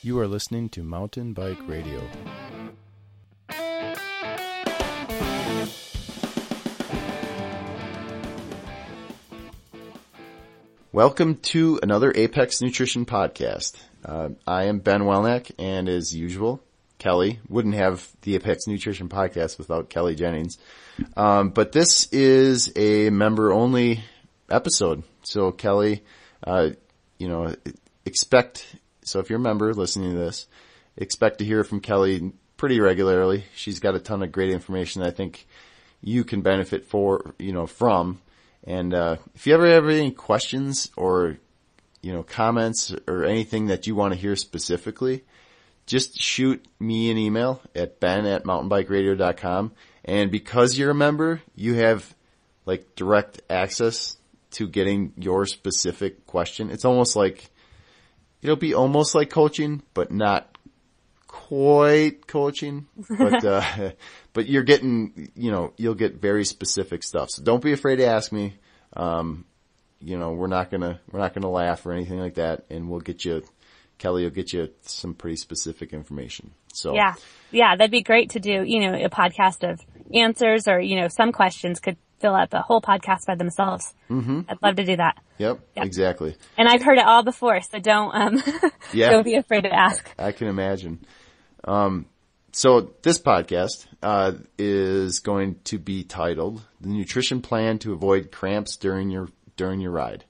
You are listening to Mountain Bike Radio. Welcome to another Apex Nutrition podcast. Uh, I am Ben Welnak, and as usual, Kelli wouldn't have the Apex Nutrition podcast without Kelli Jennings. Um, but this is a member only episode. So Kelli, uh, you know, expect, so if you're a member listening to this, expect to hear from Kelli pretty regularly. She's got a ton of great information that I think you can benefit for, you know, from. And, uh, if you ever have any questions or, you know, comments or anything that you want to hear specifically, just shoot me an email at ben at mountainbikeradio.com. And because you're a member, you have like direct access to getting your specific question. It's almost like, it'll be almost like coaching, but not quite coaching, but, uh, but you're getting, you know, you'll get very specific stuff. So don't be afraid to ask me. Um, you know, we're not gonna, we're not gonna laugh or anything like that and we'll get you, Kelli will get you some pretty specific information. So yeah, yeah, that'd be great to do, you know, a podcast of answers or, you know, some questions could fill out the whole podcast by themselves. Mm-hmm. I'd love to do that. Yep, yep, exactly. And I've heard it all before, so don't, um, yeah. don't be afraid to ask. I can imagine. Um, so this podcast, uh, is going to be titled The Nutrition Plan to Avoid Cramps During Your, During Your Ride.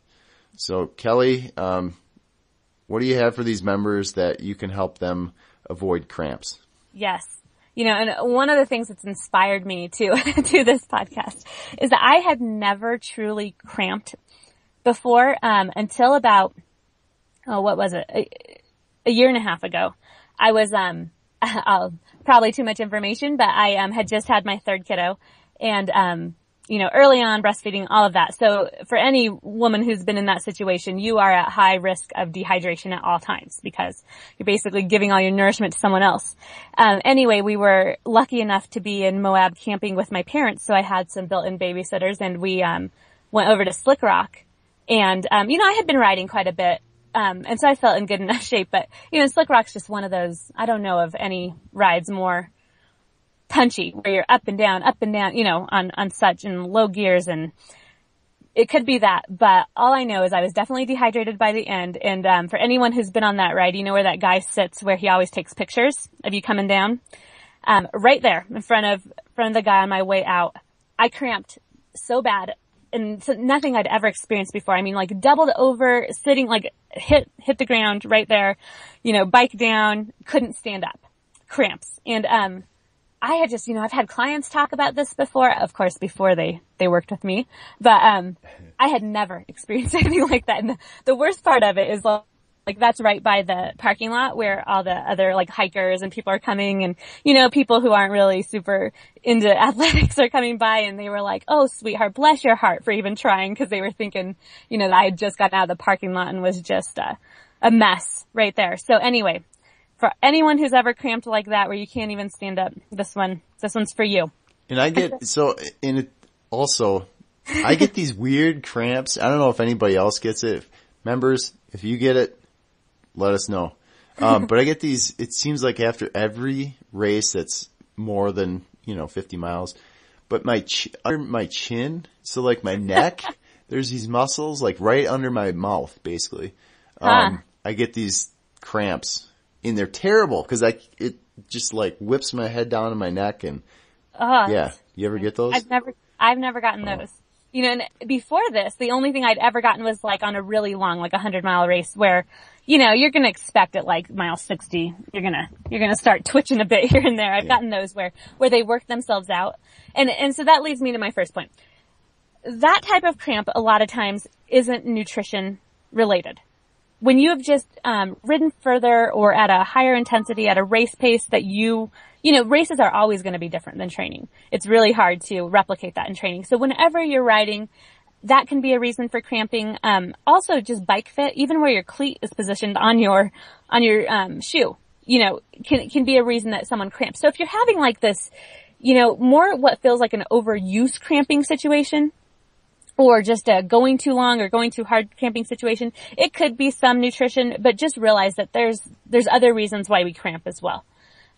So Kelli, um, what do you have for these members that you can help them avoid cramps? Yes. You know, and one of the things that's inspired me to, to this podcast is that I had never truly cramped before, um, until about, oh, what was it? A, a year and a half ago. I was, um, probably too much information, but I, um, had just had my third kiddo and, um, you know, early on breastfeeding, all of that. So for any woman who's been in that situation, you are at high risk of dehydration at all times because you're basically giving all your nourishment to someone else. Um, anyway, we were lucky enough to be in Moab camping with my parents, so I had some built-in babysitters, and we um, went over to Slick Rock. And um, you know, I had been riding quite a bit, um, and so I felt in good enough shape. But you know, Slick Rock's just one of those. I don't know of any rides more punchy where you're up and down, up and down, you know, on, on such and low gears and it could be that, but all I know is I was definitely dehydrated by the end. And, um, for anyone who's been on that ride, you know where that guy sits where he always takes pictures of you coming down? Um, right there in front of, front of the guy on my way out. I cramped so bad and so nothing I'd ever experienced before. I mean, like doubled over, sitting, like hit, hit the ground right there, you know, bike down, couldn't stand up, cramps. And, um, I had just, you know, I've had clients talk about this before, of course, before they, they worked with me, but, um, I had never experienced anything like that. And the, the worst part of it is like, like that's right by the parking lot where all the other like hikers and people are coming and, you know, people who aren't really super into athletics are coming by and they were like, oh sweetheart, bless your heart for even trying because they were thinking, you know, that I had just gotten out of the parking lot and was just a, a mess right there. So anyway, for anyone who's ever cramped like that where you can't even stand up, this one, this one's for you. And I get, so, and it also, I get these weird cramps. I don't know if anybody else gets it. Members, if you get it, let us know. Um, but I get these, it seems like after every race that's more than, you know, 50 miles, but my, ch- under my chin, so like my neck, there's these muscles like right under my mouth, basically. Um, huh. I get these cramps and they're terrible because I it just like whips my head down in my neck and uh, yeah. You ever get those? I've never I've never gotten oh. those. You know, and before this, the only thing I'd ever gotten was like on a really long, like a hundred mile race where, you know, you're gonna expect at like mile 60, you're gonna, you're gonna start twitching a bit here and there. I've yeah. gotten those where, where they work themselves out. And, and so that leads me to my first point. That type of cramp a lot of times isn't nutrition related when you have just um, ridden further or at a higher intensity at a race pace that you you know races are always going to be different than training. It's really hard to replicate that in training. So whenever you're riding that can be a reason for cramping. Um, also just bike fit even where your cleat is positioned on your on your um, shoe you know can can be a reason that someone cramps. So if you're having like this you know more what feels like an overuse cramping situation or just a going too long or going too hard camping situation. It could be some nutrition, but just realize that there's, there's other reasons why we cramp as well.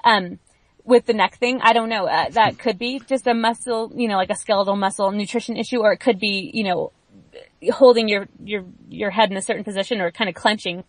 Um, with the neck thing, I don't know, uh, that could be just a muscle, you know, like a skeletal muscle nutrition issue, or it could be, you know, holding your, your, your head in a certain position or kind of clenching,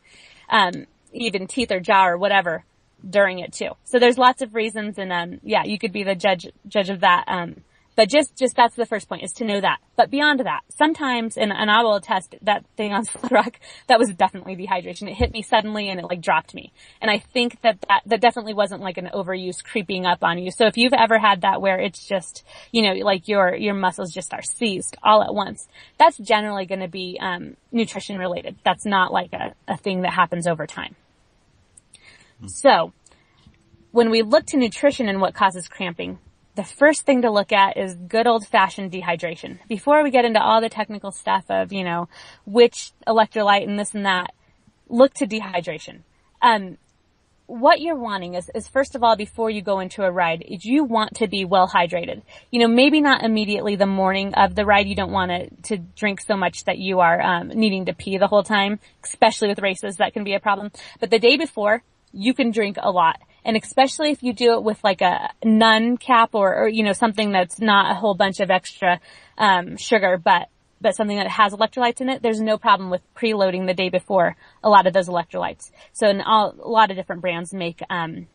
um, even teeth or jaw or whatever during it too. So there's lots of reasons and, um, yeah, you could be the judge, judge of that. Um, but just, just that's the first point is to know that. But beyond that, sometimes, and, and I will attest that thing on Split Rock, that was definitely dehydration. It hit me suddenly and it like dropped me. And I think that that, that definitely wasn't like an overuse creeping up on you. So if you've ever had that where it's just, you know, like your, your muscles just are seized all at once, that's generally going to be, um, nutrition related. That's not like a, a thing that happens over time. So, when we look to nutrition and what causes cramping, the first thing to look at is good old fashioned dehydration. Before we get into all the technical stuff of, you know, which electrolyte and this and that, look to dehydration. Um, what you're wanting is, is first of all, before you go into a ride, is you want to be well hydrated. You know, maybe not immediately the morning of the ride. You don't want to, to drink so much that you are, um, needing to pee the whole time, especially with races. That can be a problem. But the day before, you can drink a lot. And especially if you do it with like a Nuun cap or, or you know, something that's not a whole bunch of extra, um, sugar, but, but something that has electrolytes in it, there's no problem with preloading the day before a lot of those electrolytes. So in all, a lot of different brands make, um,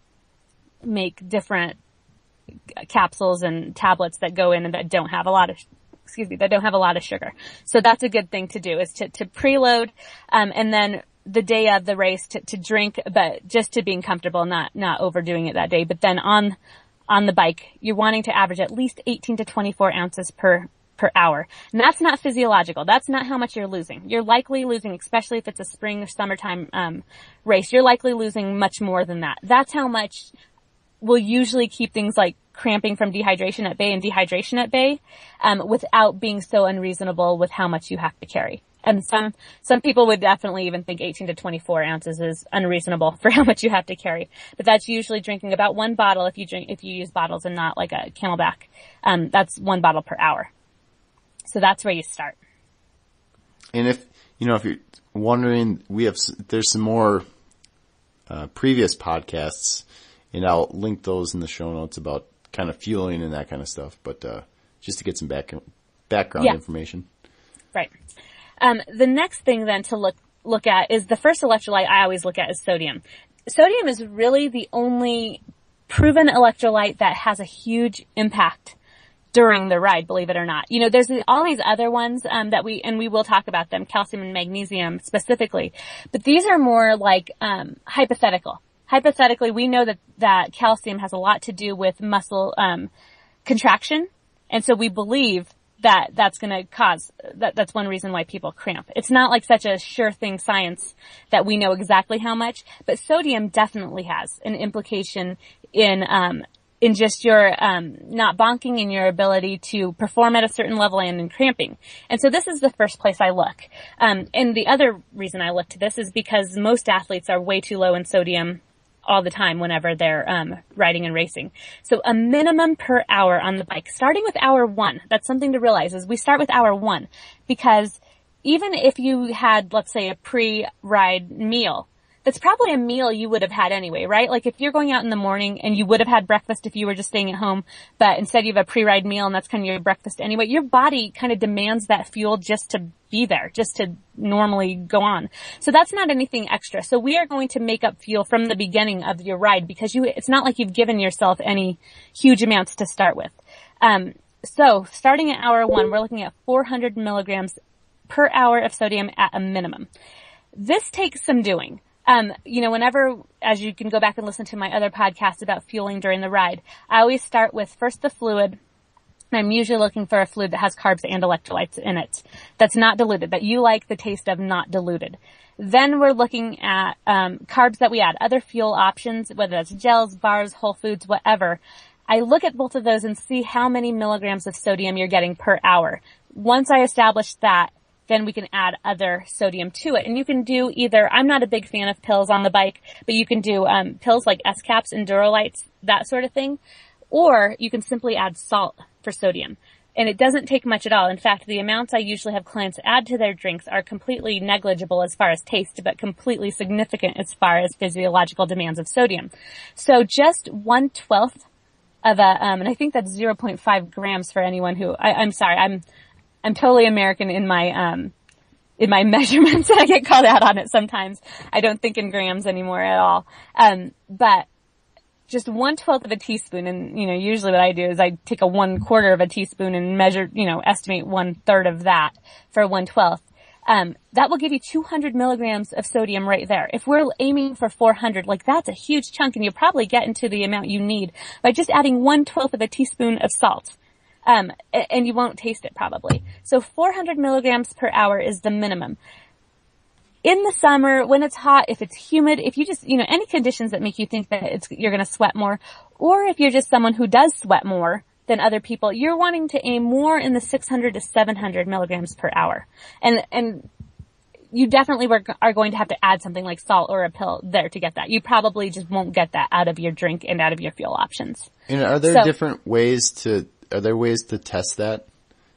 make different capsules and tablets that go in and that don't have a lot of excuse me, that don't have a lot of sugar. So that's a good thing to do is to, to preload, um, and then the day of the race to, to drink, but just to being comfortable, not, not overdoing it that day. But then on, on the bike, you're wanting to average at least 18 to 24 ounces per, per hour. And that's not physiological. That's not how much you're losing. You're likely losing, especially if it's a spring or summertime, um, race, you're likely losing much more than that. That's how much will usually keep things like cramping from dehydration at bay and dehydration at bay, um, without being so unreasonable with how much you have to carry. And some, some people would definitely even think 18 to 24 ounces is unreasonable for how much you have to carry. But that's usually drinking about one bottle if you drink, if you use bottles and not like a CamelBak. Um, that's one bottle per hour. So that's where you start. And if, you know, if you're wondering, we have, there's some more, uh, previous podcasts and I'll link those in the show notes about kind of fueling and that kind of stuff, but, uh, just to get some back, background yeah. information. Right. Um, the next thing then to look look at is the first electrolyte I always look at is sodium. Sodium is really the only proven electrolyte that has a huge impact during the ride, believe it or not. You know, there's all these other ones um, that we and we will talk about them, calcium and magnesium specifically, but these are more like um, hypothetical. Hypothetically, we know that that calcium has a lot to do with muscle um, contraction, and so we believe that that's going to cause that that's one reason why people cramp. It's not like such a sure thing science that we know exactly how much, but sodium definitely has an implication in um, in just your um, not bonking and your ability to perform at a certain level and in cramping. And so this is the first place I look. Um, and the other reason I look to this is because most athletes are way too low in sodium all the time whenever they're um, riding and racing. So a minimum per hour on the bike, starting with hour one. That's something to realize is we start with hour one because even if you had, let's say, a pre-ride meal, that's probably a meal you would have had anyway, right? Like if you're going out in the morning and you would have had breakfast if you were just staying at home, but instead you have a pre-ride meal and that's kind of your breakfast anyway, your body kind of demands that fuel just to be there, just to normally go on. So that's not anything extra. So we are going to make up fuel from the beginning of your ride because you, it's not like you've given yourself any huge amounts to start with. Um, so starting at hour one, we're looking at 400 milligrams per hour of sodium at a minimum. This takes some doing. Um, you know, whenever, as you can go back and listen to my other podcast about fueling during the ride, I always start with first the fluid. I'm usually looking for a fluid that has carbs and electrolytes in it. That's not diluted, that you like the taste of not diluted. Then we're looking at um, carbs that we add, other fuel options, whether that's gels, bars, whole foods, whatever. I look at both of those and see how many milligrams of sodium you're getting per hour. Once I establish that, then we can add other sodium to it. And you can do either, I'm not a big fan of pills on the bike, but you can do um, pills like S-caps, Endurolytes, that sort of thing. Or you can simply add salt for sodium. and it doesn't take much at all. In fact, the amounts I usually have clients add to their drinks are completely negligible as far as taste, but completely significant as far as physiological demands of sodium. So just one twelfth of a, um, and I think that's 0.5 grams for anyone who, I, am sorry, I'm, I'm totally American in my, um, in my measurements and I get called out on it sometimes. I don't think in grams anymore at all. Um, but just one twelfth of a teaspoon and, you know, usually what I do is I take a one quarter of a teaspoon and measure, you know, estimate one third of that for one twelfth. Um, that will give you 200 milligrams of sodium right there. If we're aiming for 400, like that's a huge chunk and you'll probably get into the amount you need by just adding one twelfth of a teaspoon of salt. Um, and you won't taste it probably. So 400 milligrams per hour is the minimum in the summer, when it's hot, if it's humid, if you just, you know, any conditions that make you think that it's, you're going to sweat more, or if you're just someone who does sweat more than other people, you're wanting to aim more in the 600 to 700 milligrams per hour. And, and you definitely are going to have to add something like salt or a pill there to get that. You probably just won't get that out of your drink and out of your fuel options. And are there so, different ways to, are there ways to test that?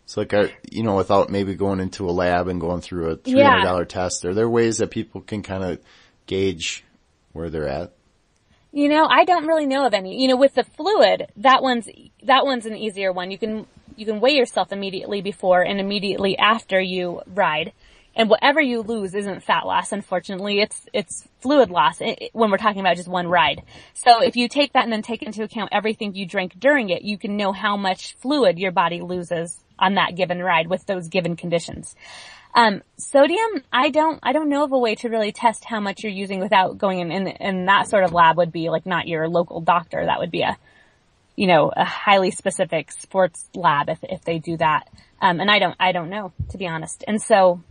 So like, are, you know, without maybe going into a lab and going through a $300 yeah. test, are there ways that people can kind of gauge where they're at? You know, I don't really know of any. You know, with the fluid, that one's, that one's an easier one. You can, you can weigh yourself immediately before and immediately after you ride. And whatever you lose isn't fat loss, unfortunately. It's, it's fluid loss when we're talking about just one ride. So if you take that and then take into account everything you drink during it, you can know how much fluid your body loses on that given ride with those given conditions. Um, sodium, I don't, I don't know of a way to really test how much you're using without going in, and, and that sort of lab would be like not your local doctor. That would be a, you know, a highly specific sports lab if, if they do that. Um, and I don't, I don't know, to be honest. And so,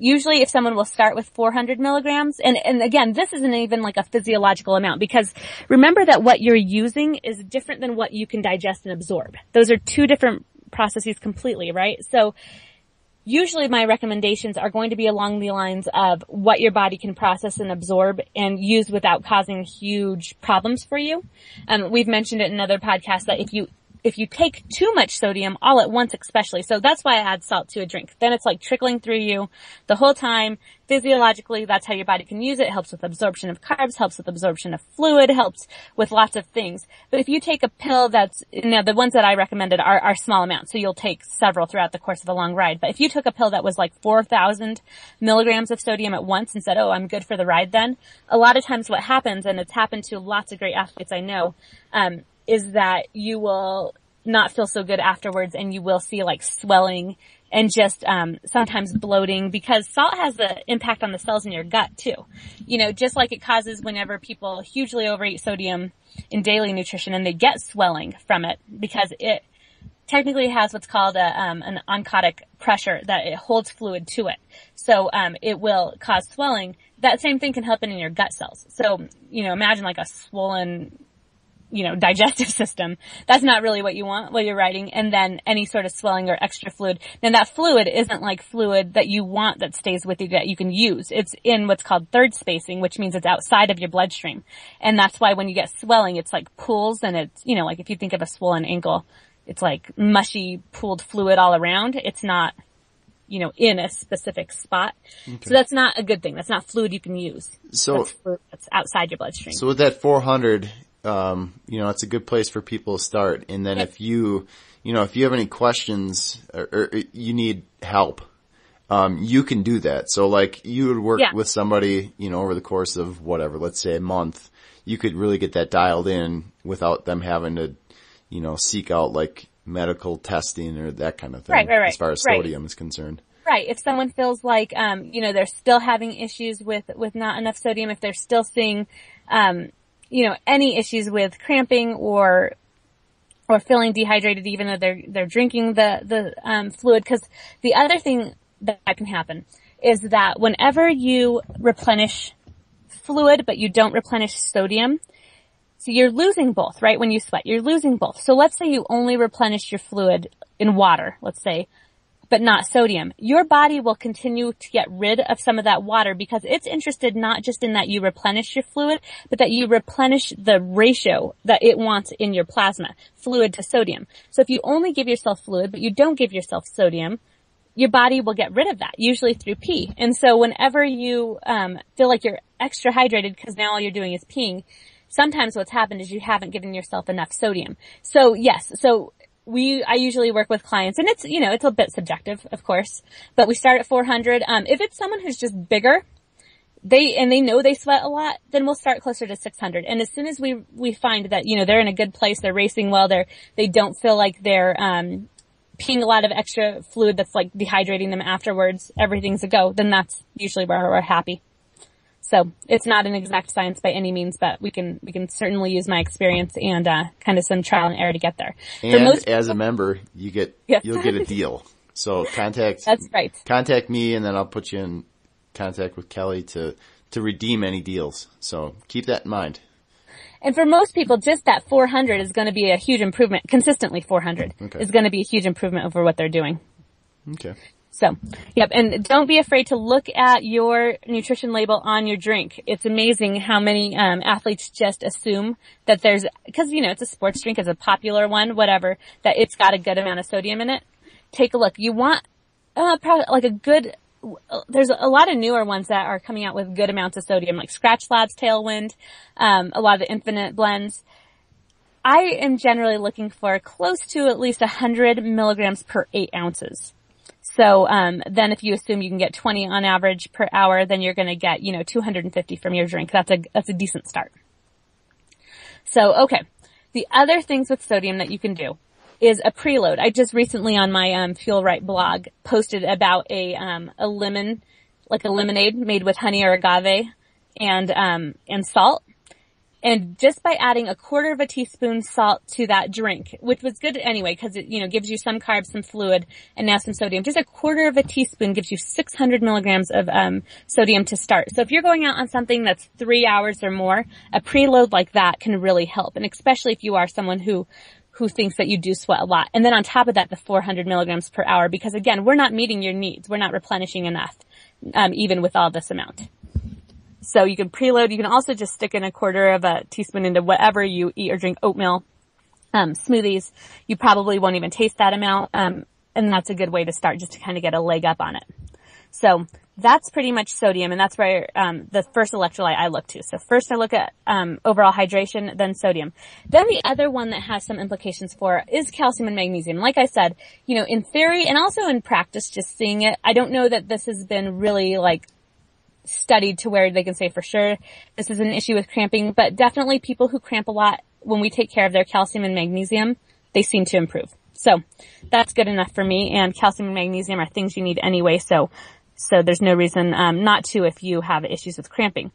usually if someone will start with 400 milligrams, and, and again, this isn't even like a physiological amount because remember that what you're using is different than what you can digest and absorb. Those are two different processes completely, right? So usually my recommendations are going to be along the lines of what your body can process and absorb and use without causing huge problems for you. Um, we've mentioned it in other podcasts that if you if you take too much sodium all at once especially, so that's why I add salt to a drink. Then it's like trickling through you the whole time. Physiologically, that's how your body can use it. helps with absorption of carbs, helps with absorption of fluid, helps with lots of things. But if you take a pill that's, you know, the ones that I recommended are, are small amounts, so you'll take several throughout the course of a long ride. But if you took a pill that was like 4,000 milligrams of sodium at once and said, oh, I'm good for the ride then, a lot of times what happens, and it's happened to lots of great athletes I know, um, is that you will not feel so good afterwards and you will see like swelling and just um, sometimes bloating because salt has an impact on the cells in your gut too. You know, just like it causes whenever people hugely overeat sodium in daily nutrition and they get swelling from it because it technically has what's called a, um, an oncotic pressure that it holds fluid to it. So um, it will cause swelling. That same thing can happen in your gut cells. So you know, imagine like a swollen you know, digestive system. That's not really what you want while you're writing. And then any sort of swelling or extra fluid. Now that fluid isn't like fluid that you want that stays with you that you can use. It's in what's called third spacing, which means it's outside of your bloodstream. And that's why when you get swelling, it's like pools and it's, you know, like if you think of a swollen ankle, it's like mushy pooled fluid all around. It's not, you know, in a specific spot. Okay. So that's not a good thing. That's not fluid you can use. So that's, that's outside your bloodstream. So with that 400, um, you know, it's a good place for people to start. And then if you, you know, if you have any questions or, or you need help, um, you can do that. So like you would work yeah. with somebody, you know, over the course of whatever, let's say a month, you could really get that dialed in without them having to, you know, seek out like medical testing or that kind of thing. Right, right, right. As far as sodium is concerned. Right. If someone feels like, um, you know, they're still having issues with, with not enough sodium, if they're still seeing, um, you know, any issues with cramping or or feeling dehydrated even though they're they're drinking the the um, fluid. Because the other thing that can happen is that whenever you replenish fluid but you don't replenish sodium so you're losing both right when you sweat. You're losing both. So let's say you only replenish your fluid in water let's say but not sodium. Your body will continue to get rid of some of that water because it's interested not just in that you replenish your fluid, but that you replenish the ratio that it wants in your plasma, fluid to sodium. So if you only give yourself fluid, but you don't give yourself sodium, your body will get rid of that, usually through pee. And so whenever you um, feel like you're extra hydrated because now all you're doing is peeing, sometimes what's happened is you haven't given yourself enough sodium. So yes, so we, I usually work with clients and it's, you know, it's a bit subjective, of course, but we start at 400. Um, if it's someone who's just bigger, they, and they know they sweat a lot, then we'll start closer to 600. And as soon as we, we find that, you know, they're in a good place, they're racing well, they're, they don't feel like they're, um, peeing a lot of extra fluid that's like dehydrating them afterwards, everything's a go, then that's usually where we're happy. So it's not an exact science by any means, but we can we can certainly use my experience and uh, kind of some trial and error to get there. And most, as a member, you get yeah. you'll get a deal. So contact that's right. Contact me, and then I'll put you in contact with Kelli to to redeem any deals. So keep that in mind. And for most people, just that 400 is going to be a huge improvement. Consistently 400 okay. is going to be a huge improvement over what they're doing. Okay. So, yep, and don't be afraid to look at your nutrition label on your drink. It's amazing how many um, athletes just assume that there's, because you know it's a sports drink, it's a popular one, whatever, that it's got a good amount of sodium in it. Take a look. You want uh, probably like a good. There's a lot of newer ones that are coming out with good amounts of sodium, like Scratch Labs Tailwind, um, a lot of the Infinit blends. I am generally looking for close to at least 100 milligrams per eight ounces. So um, then if you assume you can get 20 on average per hour, then you're going to get, you know, 250 from your drink. That's a, that's a decent start. So, okay. The other things with sodium that you can do is a preload. I just recently on my um, Fuel Right blog posted about a um, a lemon, like a lemonade made with honey or agave and um, and salt. And just by adding a quarter of a teaspoon salt to that drink, which was good anyway, because it, you know, gives you some carbs, some fluid, and now some sodium. Just a quarter of a teaspoon gives you 600 milligrams of um, sodium to start. So if you're going out on something that's three hours or more, a preload like that can really help. And especially if you are someone who who thinks that you do sweat a lot. And then on top of that, the 400 milligrams per hour, because again, we're not meeting your needs. We're not replenishing enough, um, even with all this amount. So you can preload. You can also just stick in a quarter of a teaspoon into whatever you eat or drink oatmeal, um, smoothies. You probably won't even taste that amount. Um, and that's a good way to start just to kind of get a leg up on it. So that's pretty much sodium, and that's where um, the first electrolyte I look to. So first I look at um, overall hydration, then sodium. Then the other one that has some implications for is calcium and magnesium. Like I said, you know, in theory and also in practice, just seeing it, I don't know that this has been really like studied to where they can say for sure this is an issue with cramping, but definitely people who cramp a lot, when we take care of their calcium and magnesium, they seem to improve. So that's good enough for me. And calcium and magnesium are things you need anyway. So, so there's no reason um, not to if you have issues with cramping.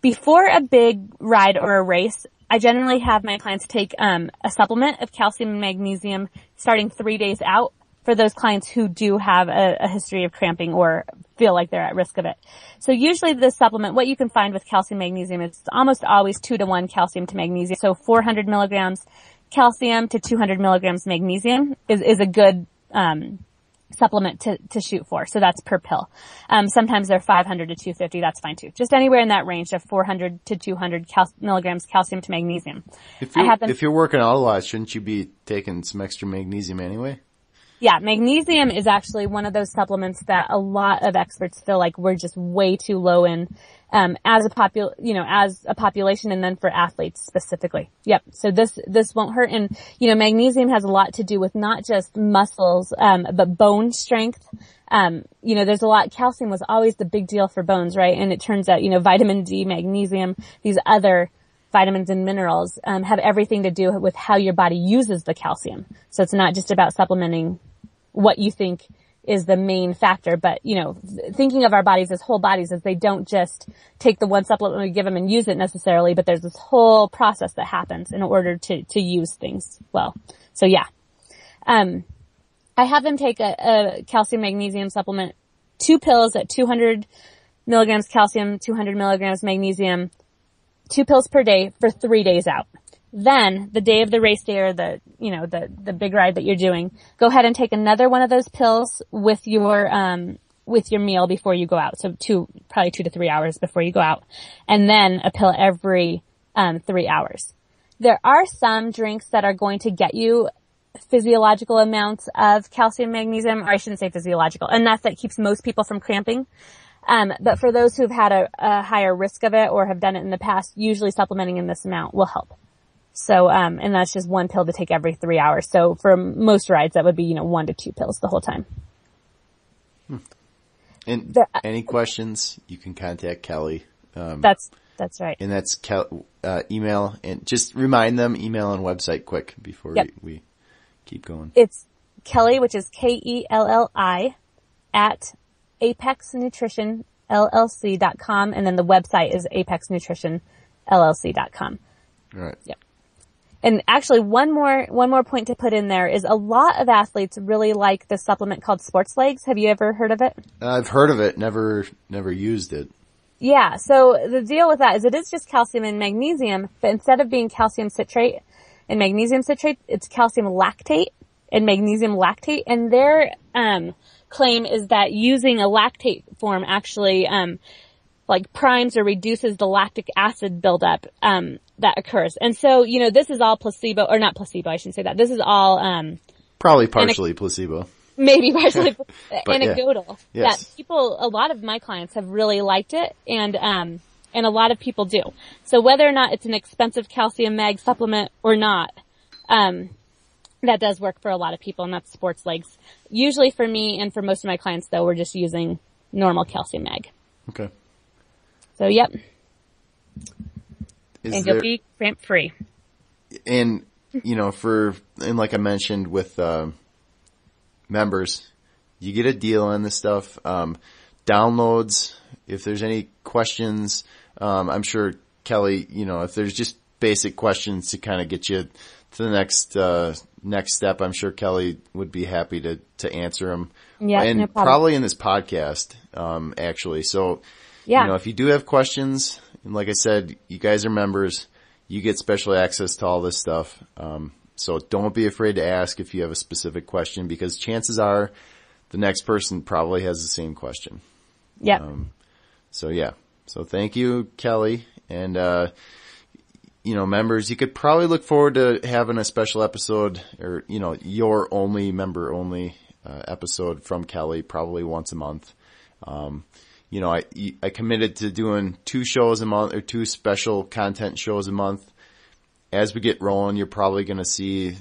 Before a big ride or a race, I generally have my clients take um, a supplement of calcium and magnesium starting three days out for those clients who do have a, a, history of cramping or feel like they're at risk of it. So usually the supplement, what you can find with calcium magnesium, it's almost always two to one calcium to magnesium. So 400 milligrams calcium to 200 milligrams magnesium is, is a good, um, supplement to, to shoot for. So that's per pill. Um, sometimes they're 500 to 250. That's fine too. Just anywhere in that range of 400 to 200 cal- milligrams calcium to magnesium. If you're, if you're working out a lot, shouldn't you be taking some extra magnesium anyway? Yeah, magnesium is actually one of those supplements that a lot of experts feel like we're just way too low in, um, as a popul, you know, as a population and then for athletes specifically. Yep. So this, this won't hurt. And, you know, magnesium has a lot to do with not just muscles, um, but bone strength. Um, you know, there's a lot, calcium was always the big deal for bones, right? And it turns out, you know, vitamin D, magnesium, these other vitamins and minerals um, have everything to do with how your body uses the calcium. So it's not just about supplementing what you think is the main factor. But, you know, thinking of our bodies as whole bodies as they don't just take the one supplement we give them and use it necessarily, but there's this whole process that happens in order to, to use things well. So yeah. Um, I have them take a, a calcium magnesium supplement, two pills at 200 milligrams calcium, 200 milligrams magnesium, two pills per day for three days out. Then the day of the race day or the, you know, the, the big ride that you're doing, go ahead and take another one of those pills with your, um, with your meal before you go out. So two, probably two to three hours before you go out. And then a pill every, um, three hours. There are some drinks that are going to get you physiological amounts of calcium, magnesium, or I shouldn't say physiological, enough that keeps most people from cramping. Um, but for those who've had a, a, higher risk of it or have done it in the past, usually supplementing in this amount will help. So, um, and that's just one pill to take every three hours. So for most rides, that would be, you know, one to two pills the whole time. Hmm. And the, any questions, you can contact Kelli. Um, that's, that's right. And that's Kel, uh, email and just remind them email and website quick before yep. we, we keep going. It's Kelli, which is K-E-L-L-I at apexnutritionllc.com and then the website is apexnutritionllc.com. Right. Yep. And actually one more, one more point to put in there is a lot of athletes really like the supplement called Sports Legs. Have you ever heard of it? I've heard of it, never, never used it. Yeah. So the deal with that is it is just calcium and magnesium, but instead of being calcium citrate and magnesium citrate, it's calcium lactate and magnesium lactate. And their, um, claim is that using a lactate form actually, um, like primes or reduces the lactic acid buildup, um, that occurs. And so, you know, this is all placebo, or not placebo, I shouldn't say that. This is all, um, probably partially placebo. Maybe partially anecdotal. Yeah. Yes. That people, a lot of my clients have really liked it and, um, and a lot of people do. So whether or not it's an expensive calcium mag supplement or not, um, that does work for a lot of people and that's sports legs. Usually for me and for most of my clients though, we're just using normal calcium mag. Okay. So yep. Is and there, you'll be cramp free. And, you know, for, and like I mentioned with, uh, members, you get a deal on this stuff. Um, downloads, if there's any questions, um, I'm sure Kelli, you know, if there's just basic questions to kind of get you to the next, uh, next step, I'm sure Kelli would be happy to, to answer them. Yeah. And no probably in this podcast, um, actually. So, yeah. you know, if you do have questions, and like I said, you guys are members. You get special access to all this stuff. Um, so don't be afraid to ask if you have a specific question because chances are the next person probably has the same question. Yeah. Um, so yeah. So thank you, Kelli. And, uh, you know, members, you could probably look forward to having a special episode or, you know, your only member only, uh, episode from Kelli probably once a month. Um, you know, I, I committed to doing two shows a month or two special content shows a month. As we get rolling, you're probably going to see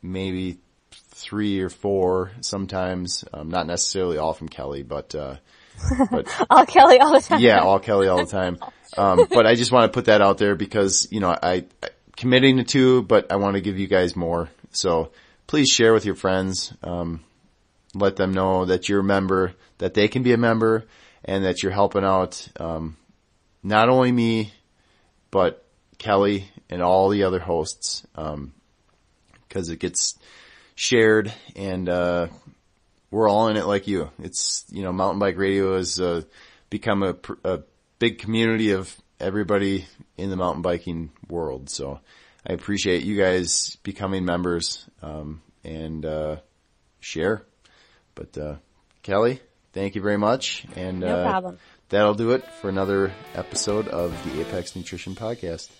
maybe three or four sometimes. Um, not necessarily all from Kelli, but, uh, but all Kelli all the time. Yeah, all Kelli all the time. Um, but I just want to put that out there because, you know, I, I committing to two, but I want to give you guys more. So please share with your friends. Um, let them know that you're a member, that they can be a member and that you're helping out um, not only me, but Kelli and all the other hosts because um, it gets shared and uh, we're all in it like you. It's you know mountain bike radio has uh, become a, a big community of everybody in the mountain biking world. So I appreciate you guys becoming members um, and uh, share. But uh, Kelli, thank you very much. And no uh, problem. that'll do it for another episode of the Apex Nutrition Podcast.